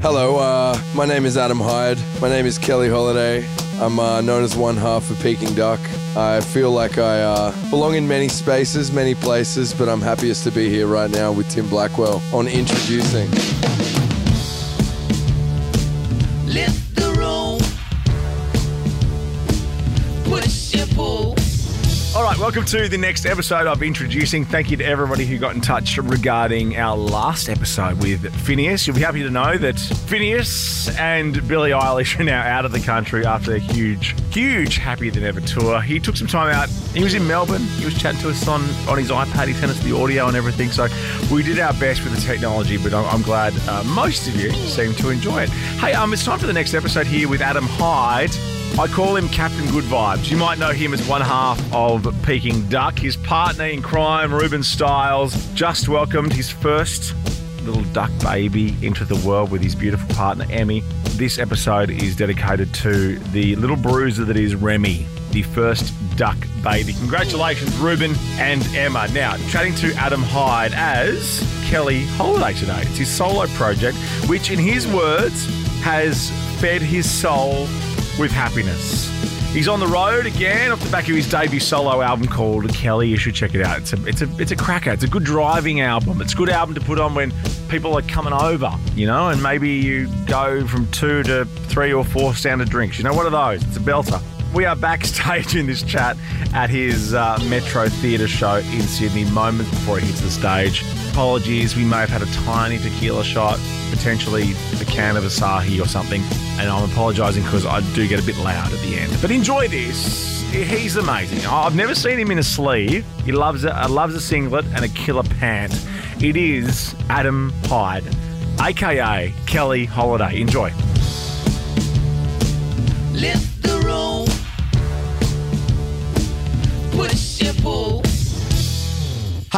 Hello, uh, my name is Adam Hyde. My name is Keli Holiday. I'm uh, known as one half of Peking Duk. I feel like I uh, belong in many spaces, many places, but I'm happiest to be here right now with Tim Blackwell on Introducing. Welcome to the next episode of Introducing. Thank you to everybody who got in touch regarding our last episode with Finneas. You'll be happy to know that Finneas and Billie Eilish are now out of the country after a huge, huge happier than ever tour. He took some time out. He was in Melbourne. He was chatting to us on, on his iPad. He sent us the audio and everything. So we did our best with the technology, but I'm, I'm glad uh, most of you seem to enjoy it. Hey, um, it's time for the next episode here with Adam Hyde. I call him Captain Good Vibes. You might know him as one half of Peking Duk. His partner in crime, Reuben Styles, just welcomed his first little duck baby into the world with his beautiful partner, Emmy. This episode is dedicated to the little bruiser that is Remy, the first duck baby. Congratulations, Reuben and Emma. Now, chatting to Adam Hyde as Keli Holiday today. It's his solo project, which, in his words, has fed his soul with happiness. He's on the road again off the back of his debut solo album called Keli. You should check it out. It's a it's a it's a cracker. It's a good driving album. It's a good album to put on when people are coming over, you know, and maybe you go from two to three or four standard drinks. You know, one of those. It's a belter. We are backstage in this chat at his uh, Metro Theatre show in Sydney, moments before he hits the stage. Apologies, we may have had a tiny tequila shot, potentially a can of Asahi or something, and I'm apologising because I do get a bit loud at the end. But enjoy this. He's amazing. I've never seen him in a sleeve. He loves. Uh, loves a singlet and a killer pant. It is Adam Hyde, aka Keli Holiday. Enjoy.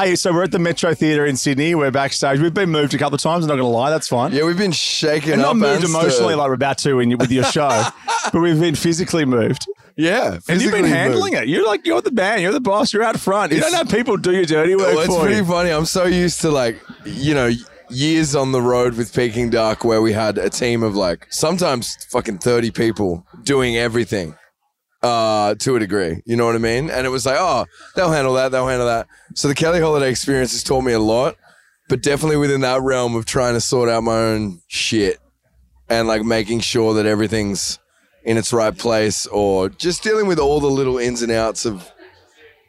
Hey, so we're at the Metro Theatre in Sydney. We're backstage. We've been moved a couple of times. I'm not going to lie, that's fine. Yeah, we've been shaken and up. not moved emotionally like we're about to in, with your show, but we've been physically moved. yeah, And you've been handling it. You're like you're the band. You're the boss. You're out front. You It's- don't have people do your dirty work Well, it's pretty you. funny. I'm so used to like, you know, years on the road with Peking Duk where we had a team of like sometimes fucking 30 people doing everything uh, to a degree. You know what I mean? And it was like, oh, they'll handle that. They'll handle that. So the Keli Holiday experience has taught me a lot, but definitely within that realm of trying to sort out my own shit and like making sure that everything's in its right place or just dealing with all the little ins and outs of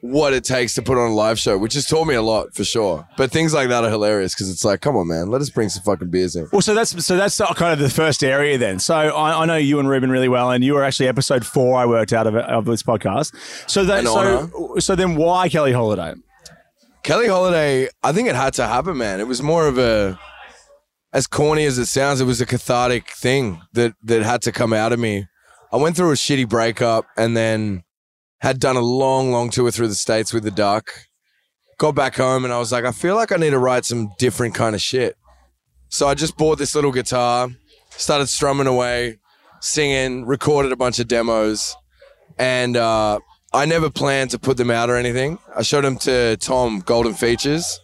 what it takes to put on a live show, which has taught me a lot for sure. But things like that are hilarious because it's like, come on, man, let us bring some fucking beers in. Well, so that's so that's kind of the first area then. So I, I know you and Reuben really well, and you were actually episode four. I worked out of, of this podcast. So that An so so then why Keli Holiday? Keli Holiday, I think it had to happen, man. It was more of a, as corny as it sounds, it was a cathartic thing that that had to come out of me. I went through a shitty breakup and then had done a long, long tour through the states with the Duk. Got back home and I was like, I feel like I need to write some different kind of shit. So I just bought this little guitar, started strumming away, singing, recorded a bunch of demos, and uh, I never planned to put them out or anything. I showed them to Tom Golden Features.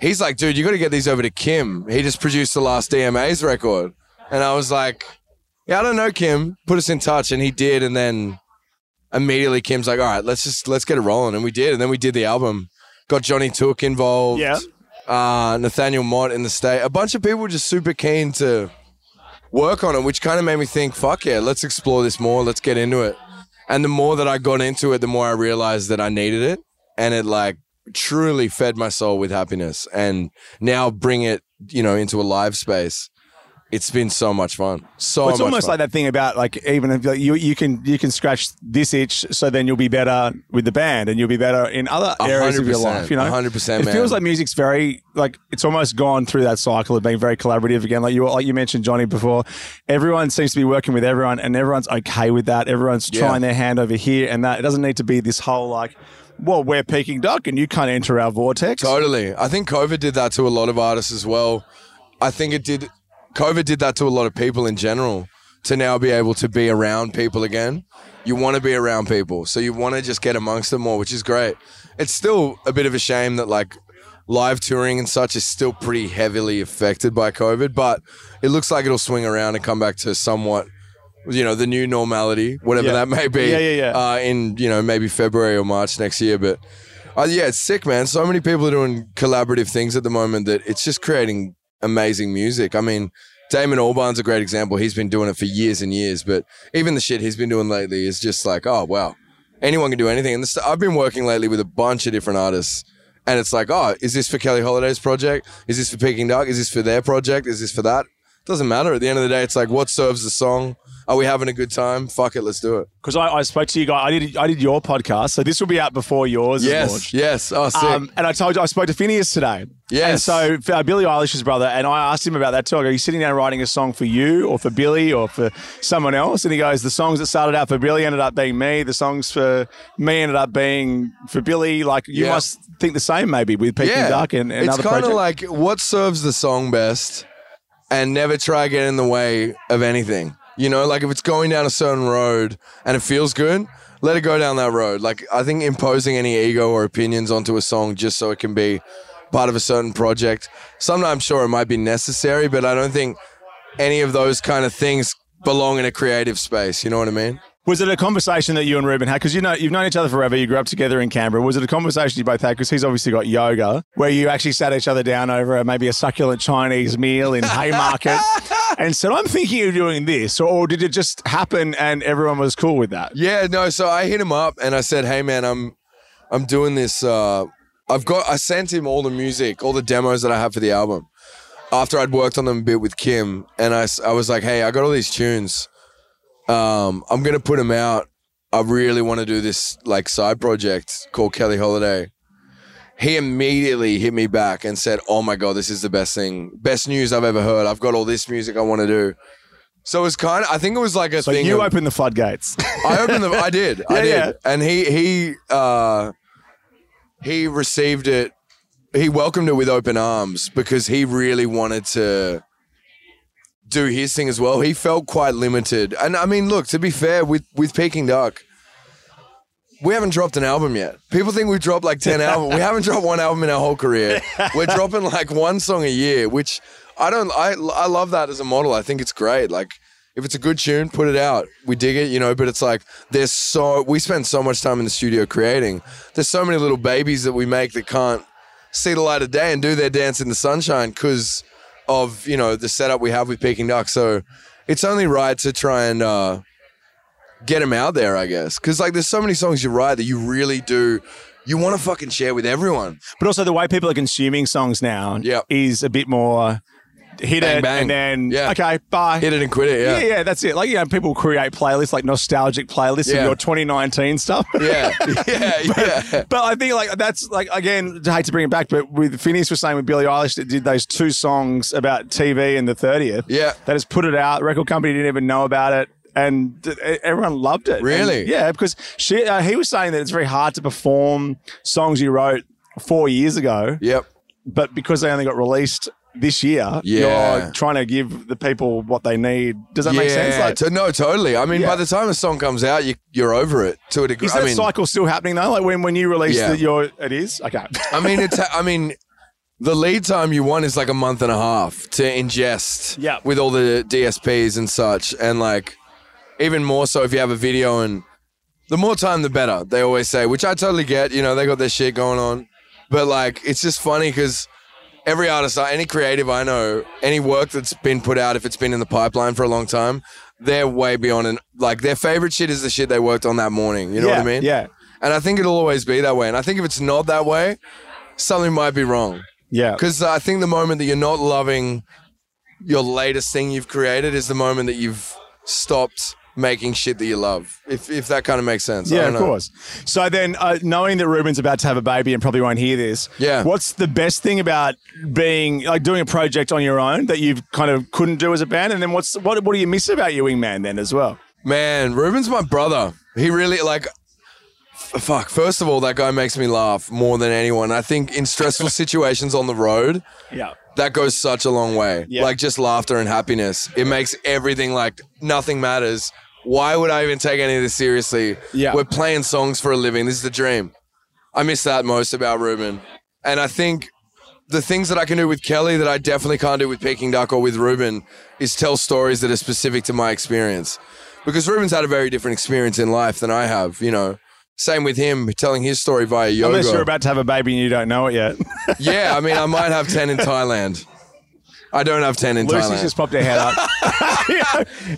He's like, dude, you got to get these over to Kim. He just produced the last DMA's record, and I was like, yeah, I don't know, Kim. Put us in touch, and he did, and then immediately Kim's like, all right, let's just let's get it rolling, and we did, and then we did the album. Got Johnny Took involved. Yeah. Uh, Nathaniel Mott in the state. A bunch of people were just super keen to work on it, which kind of made me think, fuck yeah, let's explore this more. Let's get into it. And the more that I got into it, the more I realized that I needed it. And it like truly fed my soul with happiness. And now bring it, you know, into a live space. It's been so much fun. So Well, it's almost fun. like that thing about like even if like, you you can you can scratch this itch, so then you'll be better with the band, and you'll be better in other areas of your life. You know, hundred percent, It man. feels like music's very like it's almost gone through that cycle of being very collaborative again. Like you like you mentioned Johnny before, everyone seems to be working with everyone, and everyone's okay with that. Everyone's Yeah. trying their hand over here, and that it doesn't need to be this whole like. Well, we're Peking Duk, and you can't enter our vortex. Totally. I think COVID did that to a lot of artists as well. I think it did. COVID did that to a lot of people in general. To now be able to be around people again, you want to be around people, so you want to just get amongst them more, which is great. It's still a bit of a shame that like live touring and such is still pretty heavily affected by COVID, but it looks like it'll swing around and come back to somewhat, you know, the new normality, whatever Yeah. that may be. Yeah, yeah, yeah. Uh, in you know maybe February or March next year, but. Uh, yeah, it's sick, man. So many people are doing collaborative things at the moment that it's just creating amazing music. I mean, Damon Albarn's a great example. He's been doing it for years and years, but even the shit he's been doing lately is just like, oh wow, anyone can do anything. And this, I've been working lately with a bunch of different artists, and it's like, oh, is this for Keli Holiday's project? Is this for Peking Duk? Is this for their project? Is this for that? Doesn't matter. At the end of the day, it's like, what serves the song? Are we having a good time? Fuck it, let's do it. Because I, I spoke to you guys. I did I did your podcast, so this will be out before yours Yes, yes. Oh, sick. Um, and I told you I spoke to Finneas today. Yes. And so uh, Billie Eilish's brother, and I asked him about that too. I go, "Are you sitting down writing a song for you, or for Billie, or for someone else?" And he goes, "The songs that started out for Billie ended up being me. The songs for me ended up being for Billie. Like you Yeah. must think the same, maybe with Peking Duk and, and it's kind of like what serves the song best, and never try get in the way of anything. You know, like if it's going down a certain road and it feels good, let it go down that road. Like I think imposing any ego or opinions onto a song just so it can be part of a certain project. Sometimes sure it might be necessary, but I don't think any of those kind of things belong in a creative space. You know what I mean? Was it a conversation that you and Reuben had? Because you know you've known each other forever. You grew up together in Canberra. Was it a conversation you both had? Because he's obviously got yoga, where you actually sat each other down over a, maybe a succulent Chinese meal in Haymarket, and said, "I'm thinking of doing this," or, did it just happen and everyone was cool with that? Yeah, no. So I hit him up and I said, "Hey, man, I'm, I'm doing this. Uh, I've got. I sent him all the music, all the demos that I have for the album. After I'd worked on them a bit with Kim, and I, I was like, hey, I got all these tunes. Um, I'm gonna put them out. I really want to do this like side project called Keli Holiday. He immediately hit me back and said, "Oh my god, this is the best thing, best news I've ever heard. I've got all this music I want to do." So it was kind of. I think it was like a So thing. you of- opened the floodgates. I opened the. I did. I Yeah, did. yeah. And he he uh, he received it. He welcomed it with open arms because he really wanted to do his thing as well. He felt quite limited, and I mean, look. To be fair, with with Peking Duk, we haven't dropped an album yet. People think we've dropped like ten albums. We haven't dropped one album in our whole career. We're dropping like one song a year, which I don't. I I love that as a model. I think it's great. Like if it's a good tune, put it out. We dig it, you know. But it's like there's so we spend so much time in the studio creating. There's so many little babies that we make that can't see the light of day and do their dance in the sunshine because of you know the setup we have with Peking Duk. So it's only right to try and uh, get them out there, I guess. Because like there's so many songs you write that you really do. You want to fucking share with everyone. but also the way people are consuming songs now Yep. is a bit more hit Bang, it bang. and then Yeah. okay, bye. Hit it and quit it. yeah. Yeah. yeah, that's it. Like, you know, people create playlists, like nostalgic playlists Yeah. of your 2019 stuff. Yeah. Yeah. Yeah. But I think like that's like again, I hate to bring it back, but with Finneas was saying with Billie Eilish that did those two songs about TV and the 30th. Yeah. That has put it out. Record company didn't even know about it. And everyone loved it. Really? And, yeah, because she, uh, he was saying that it's very hard to perform songs you wrote four years ago, Yep. but because they only got released this year, Yeah. you're trying to give the people what they need. Does that make sense? Like, to, no, totally. I mean, Yeah. by the time a song comes out, you, you're over it to a degree. is that I mean, cycle still happening though? Like when, when you release Yeah. your it is? Okay. I mean, it's. I mean, the lead time you want is like a month and a half to ingest. Yeah. With all the DSPs and such, and like, even more so if you have a video and the more time the better. They always say, which I totally get. You know, they got their shit going on, but like, it's just funny because every artist, uh, any creative I know, any work that's been put out, if it's been in the pipeline for a long time, they're way beyond and like their favorite shit is the shit they worked on that morning. You know yeah, what I mean? Yeah. And I think it'll always be that way. And I think if it's not that way, something might be wrong. Yeah. Because I think the moment that you're not loving your latest thing you've created is the moment that you've stopped making shit that you love. If if that kind of makes sense. I Yeah, of know. course. So then, uh, knowing that Reuben's about to have a baby and probably won't hear this, Yeah. what's the best thing about being like doing a project on your own that you kind of couldn't do as a band? And then what's what what do you miss about your wingman then as well? Man, Reuben's my brother. He really like. f- Fuck. First of all, that guy makes me laugh more than anyone. I think in stressful situations on the road, Yeah. That goes such a long way. Yeah. Like just laughter and happiness. It makes everything like nothing matters. Why would I even take any of this seriously? Yeah. We're playing songs for a living. This is the dream. I miss that most about Reuben. And I think the things that I can do with Keli that I definitely can't do with Peking Duk or with Reuben is tell stories that are specific to my experience. Because Reuben's had a very different experience in life than I have, you know. Same with him telling his story via yoga. Unless you're about to have a baby and you don't know it yet. yeah, I mean, I might have 10 in Thailand. I don't have 10 in Lucy's Thailand. just popped her head up.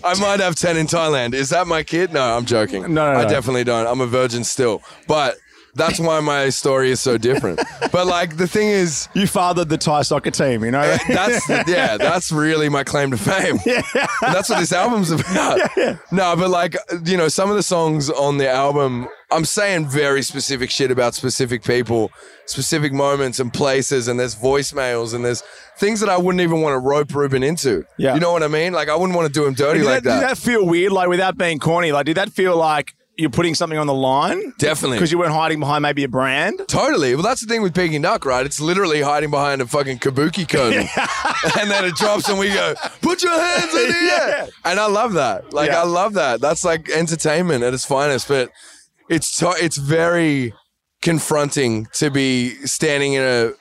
I might have 10 in Thailand. Is that my kid? No, I'm joking. No, no, I no. definitely don't. I'm a virgin still. But that's why my story is so different. but like the thing is, you fathered the Thai soccer team, you know? Uh, that's yeah, that's really my claim to fame. Yeah. That's what this album's about. No, but like you know, some of the songs on the album, I'm saying very specific shit about specific people, specific moments and places, and there's voicemails and there's things that I wouldn't even want to rope Reuben into. Yeah. You know what I mean? Like I wouldn't want to do him dirty did, like that, that. did that feel weird? Like, without being corny, like, did that feel like you're putting something on the line? Definitely. Because you weren't hiding behind maybe a brand? Totally. Well, that's the thing with Peking Duk, right? It's literally hiding behind a fucking kabuki curtain. and then it drops and we go, put your hands in the air. Yeah. And I love that. Like, Yeah. I love that. That's like entertainment at its finest. But it's, to- it's very confronting to be standing in a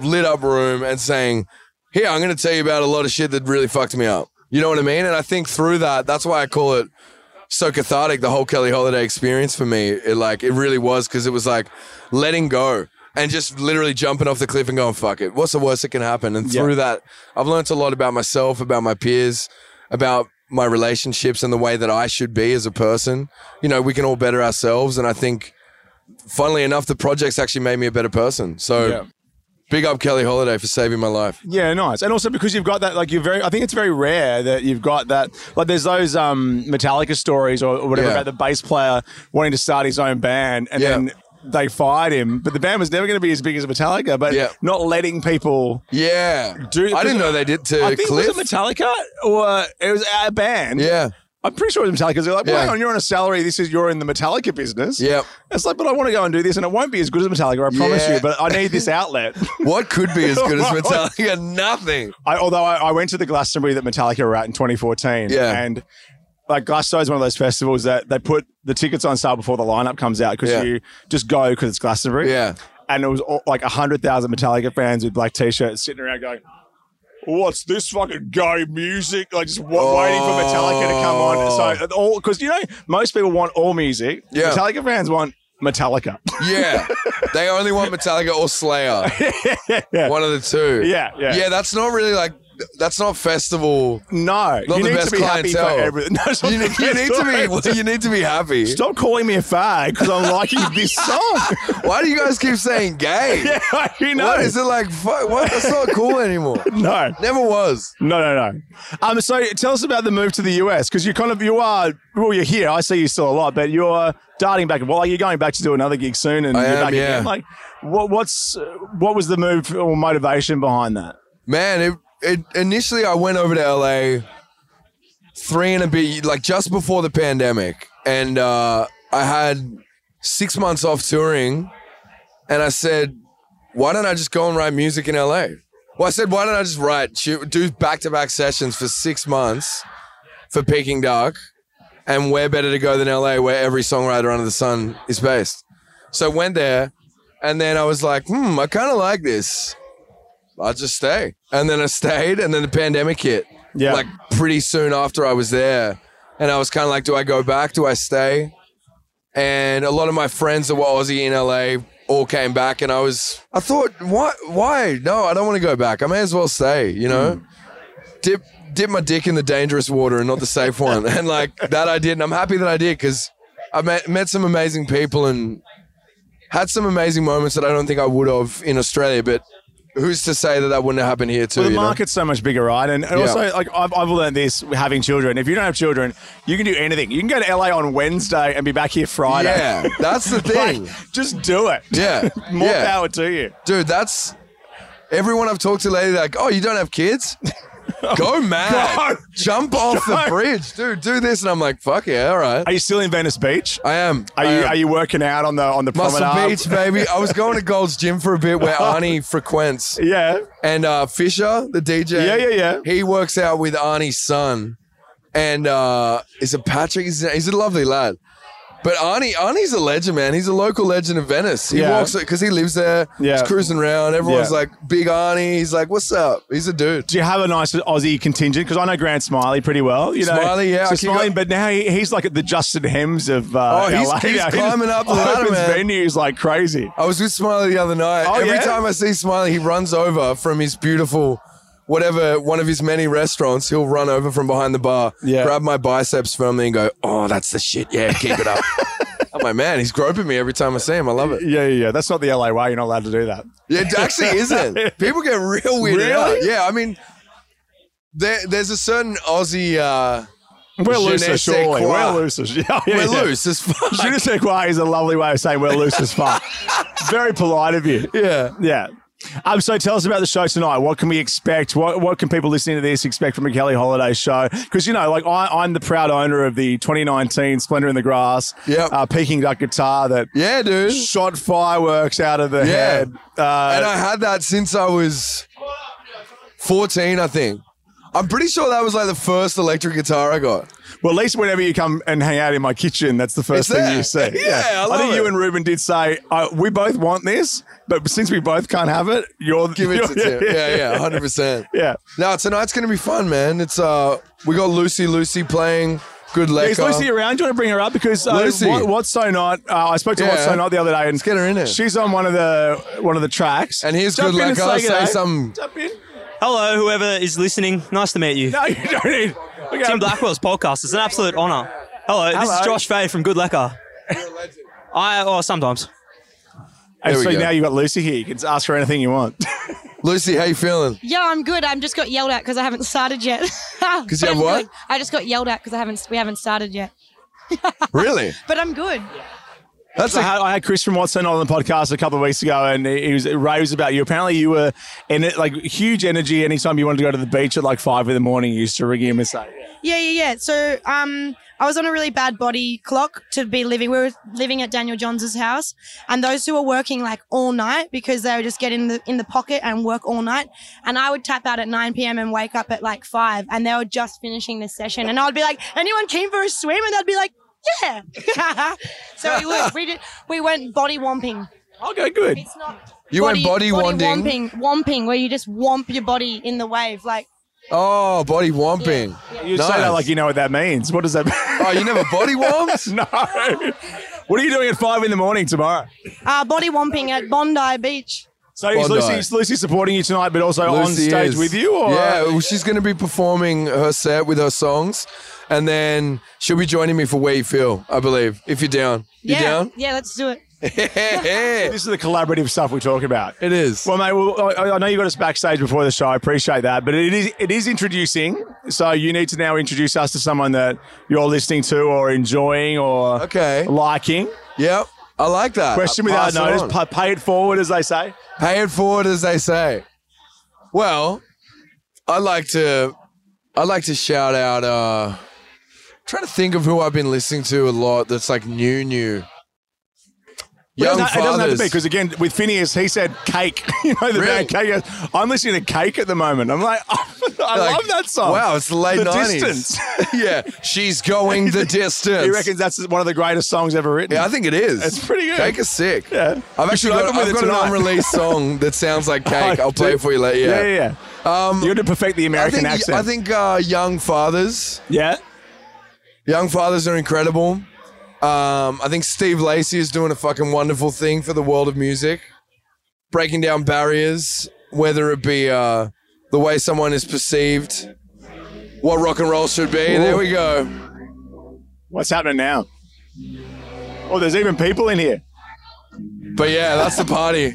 lit up room and saying, here, I'm going to tell you about a lot of shit that really fucked me up. You know what I mean? And I think through that, that's why I call it so cathartic the whole Keli Holiday experience for me. It like it really was because it was like letting go and just literally jumping off the cliff and going fuck it. What's the worst that can happen? And Yeah. through that, I've learned a lot about myself, about my peers, about my relationships and the way that I should be as a person. You know, we can all better ourselves, and I think, funnily enough, the project's actually made me a better person. So. Yeah. Big up Keli Holiday for saving my life. Yeah, nice. And also because you've got that, like you're very, I think it's very rare that you've got that, like there's those um, Metallica stories or, or whatever Yeah. about the bass player wanting to start his own band and Yeah. then they fired him, but the band was never going to be as big as Metallica, but Yeah. not letting people Yeah, do I didn't know they did to I think Cliff. was it Metallica or it was a band. yeah, I'm pretty sure it was Metallica. They're like, well, Yeah. hang on, you're on a salary. This is you're in the Metallica business. Yep. It's like, but I want to go and do this, and it won't be as good as Metallica. I promise Yeah. you. But I need this outlet. What could be as good as Metallica? Nothing. I, although I, I went to the Glastonbury that Metallica were at in 2014, Yeah. and like Glastonbury is one of those festivals that they put the tickets on sale before the lineup comes out because Yeah. you just go because it's Glastonbury. Yeah. and it was all, like hundred thousand Metallica fans with black t-shirts sitting around going. What's this fucking gay music? Like just wa- waiting for Metallica to come on. So all because you know most people want all music. Yeah. Metallica fans want Metallica. Yeah. they only want Metallica or Slayer. One of the two. Yeah, yeah. Yeah, that's not really like that's not festival. No, Not you the need best to be happy for clientele. everything. No, it's not You, the need- you best need to be you need to be happy. Stop calling me a fag because I'm liking this song. Why do you guys keep saying gay? yeah, you know. What is it like? Fuck, what? That's not cool anymore. No, Never was. no, no, no. Um, so tell us about the move to the US because you kind of you are well, you're here. I see you still a lot, but you're darting back. Well, you're going back to do another gig soon, and I you're am, back yeah. again. Like, what, what's what was the move or motivation behind that? Man, it, it initially I went over to LA three and a bit like just before the pandemic. And uh, I had six months off touring and I said, why don't I just go and write music in LA? Well, I said, why don't I just write, do back to back sessions for six months for Peking Duck? And where better to go than LA, where every songwriter under the sun is based? So I went there, and then I was like, hmm, I kind of like this. I'll just stay. And then I stayed, and then the pandemic hit. Yeah. Like pretty soon after I was there. And I was kind of like, do I go back? Do I stay? And a lot of my friends that were Aussie in LA all came back, and I was, I thought, why? Why? No, I don't want to go back. I may as well stay, you know? Hmm. Dip, dip my dick in the dangerous water and not the safe one. and like that I did. And I'm happy that I did because I met, met some amazing people and had some amazing moments that I don't think I would have in Australia. But who's to say that that wouldn't have happened here too? Well, the you know? market's so much bigger, right? And, and Yeah. also, like I've, I've learned this having children. If you don't have children, you can do anything. You can go to LA on Wednesday and be back here Friday. Yeah, that's the thing. Like, just do it. Yeah, More yeah. power to you. dude. That's everyone I've talked to lately. Like, oh, you don't have kids? Go mad! Go. Jump off Go. the bridge, dude. Do this, and I'm like, fuck yeah, all right. Are you still in Venice Beach? I am. Are I you am. are you working out on the on the Muscle promenade? Beach, baby. I was going to Gold's Gym for a bit where Arnie frequents. Yeah. And uh, Fisher, the DJ. Yeah, yeah, yeah. He works out with Arnie's son. And uh, is it Patrick? He's, he's a lovely lad. But Arnie, Arnie's a legend, man. He's a local legend of Venice. He Yeah. walks because he lives there. Yeah. He's cruising around. Everyone's Yeah. like, "Big Arnie." He's like, "What's up?" He's a dude. Do you have a nice Aussie contingent? Because I know Grant Smillie pretty well. You know, Smillie, yeah, So I Smillie, but now he, he's like at the Justin Hemmes of uh, Oh, he's- LA. he's now. climbing up the ladder, opens man. venues like crazy. I was with Smillie the other night. Oh, Every yeah? time I see Smillie, he runs over from his beautiful, whatever, one of his many restaurants. He'll run over from behind the bar, Yeah. grab my biceps me, and go, "Oh, that's the shit. Yeah, keep it up." I'm like, man, he's groping me every time I see him. I love it. Yeah, yeah, yeah. That's not the LA way. You're not allowed to do that. Yeah, it actually isn't. People get real weird. Really? Yeah, I mean, there, there's a certain Aussie. Uh, We're Je loose, ne sais surely. We're loose. as- Yeah, yeah, we're yeah. loose as fuck. Je ne sais quoi is a lovely way of saying we're loose as fuck. Very polite of you. Yeah. Yeah. Um, so tell us about the show tonight. What can we expect? What what can people listening to this expect from a Keli Holiday show? Because you know, like I, I'm the proud owner of the 2019 Splendour in the Grass, Yep. uh, Peking Duk guitar that Yeah, dude. shot fireworks out of the Yeah. head. Uh, and I had that since I was 14, I think. I'm pretty sure that was like the first electric guitar I got. well, at least whenever you come and hang out in my kitchen, that's the first thing you see. Yeah, I love think you and Reuben did say uh, we both want this, but since we both can't have it, you're Give it you're- to Tim. Yeah, yeah, 100%. yeah. Now, tonight's going to be fun, man. It's, uh, we got Lucy Lucy playing Good Lecker. Is Lucy around? Do you want to bring her up? Because uh, Lucy. what, what's so not? Uh, I spoke to Yeah. What So Not the other day, and Let's get her in there. She's on one of the one of the tracks. And here's Jump Good in and Lecker. Say g'day. something. Jump in. Hello, whoever is listening. Nice to meet you. No, you don't need. Okay. Tim Blackwell's podcast. It's an absolute honour. Hello, this Hello. is Josh Fay from Good Lecker. I, or sometimes. And There so go. now you've got Lucy here. You can ask her anything you want. Lucy, how you feeling? Yeah, I'm good. I'm just got yelled at because I haven't started yet. Because you have what? I just got yelled at because I haven't. We haven't started yet. Really? But I'm good. That's I a, had, I had Chris from Watson on the podcast a couple of weeks ago, and he was raves about you. Apparently, you were in it like huge energy. Anytime you wanted to go to the beach at like five in the morning, you used to ring him and say, Yeah, yeah, yeah. So, um, I was on a really bad body clock to be living. We were living at Daniel Johns' house, and those who were working like all night because they would just get in the in the pocket and work all night. And I would tap out at 9 p.m. and wake up at like five, and they were just finishing the session, and I would be like, "Anyone keen for a swim?" And they'd be like, "Yeah." so we would, we did we went body womping. "Okay, good." It's not. You went body wanding? womping, womping, where you just womp your body in the wave, like. Oh, body womping. You say that like you know what that means. What does that mean? Oh, you never body warmed? no. What are you doing at five in the morning tomorrow? Uh, body womping at Bondi Beach. So is Bondi. Lucy, is Lucy supporting you tonight, but also on Lucy stage is. with you? Or? Yeah, well, she's going to be performing her set with her songs, and then she'll be joining me for Where You Feel, I believe. If you're down, you yeah, down? yeah, let's do it. This is the collaborative stuff we talk about. It is. Well, mate, well, I, I know you got us backstage before the show. I appreciate that, but it is it is introducing. So you need to now introduce us to someone that you're listening to or enjoying or Okay. liking. Yep, I like that. Question I without notice. Pa- pay it forward, as they say. Pay it forward, as they say. Well, I like to, I like to shout out. uh Trying to think of who I've been listening to a lot. That's like new, new. It Young doesn't, it doesn't have to be because again, with Finneas, he said cake. you know the Really? band Cake. I'm listening to Cake at the moment. I'm like, I Like, love that song. Wow, it's the late The 90s. Distance. yeah, she's going the distance. He reckons that's one of the greatest songs ever written. Yeah, I think it is. It's pretty good. Cake is sick. Yeah. I've You actually got, I've got an unreleased song that sounds like cake. I'll play it for you later. yeah, Yeah. yeah. Um, You're to perfect the I American think, accent. I think uh, young fathers, yeah. young fathers are incredible. Um, I think Steve Lacey is doing a fucking wonderful thing for the world of music, breaking down barriers, whether it be uh, the way someone is perceived, what rock and roll should be. There we go. What's happening now? Oh, there's even people in here. But yeah, that's the party.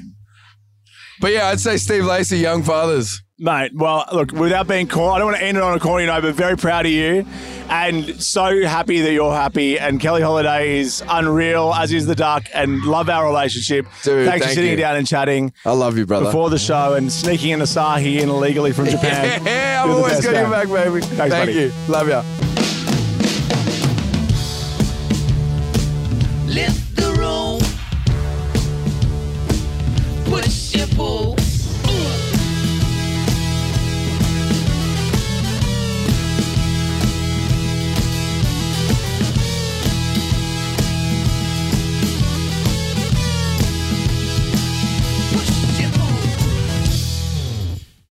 But yeah, I'd say Steve Lacey, young fathers. Mate, well, look, without being corny, I don't want to end it on a corny note, but very proud of you and so happy that you're happy. And Keli Holiday is unreal, as is the Duk, and love our relationship. Dude, Thanks for sitting you. down and chatting I love you, brother. before the show and sneaking an Asahi in illegally from Japan. Yeah, I've always got your back, baby. Thank buddy. you. Love ya.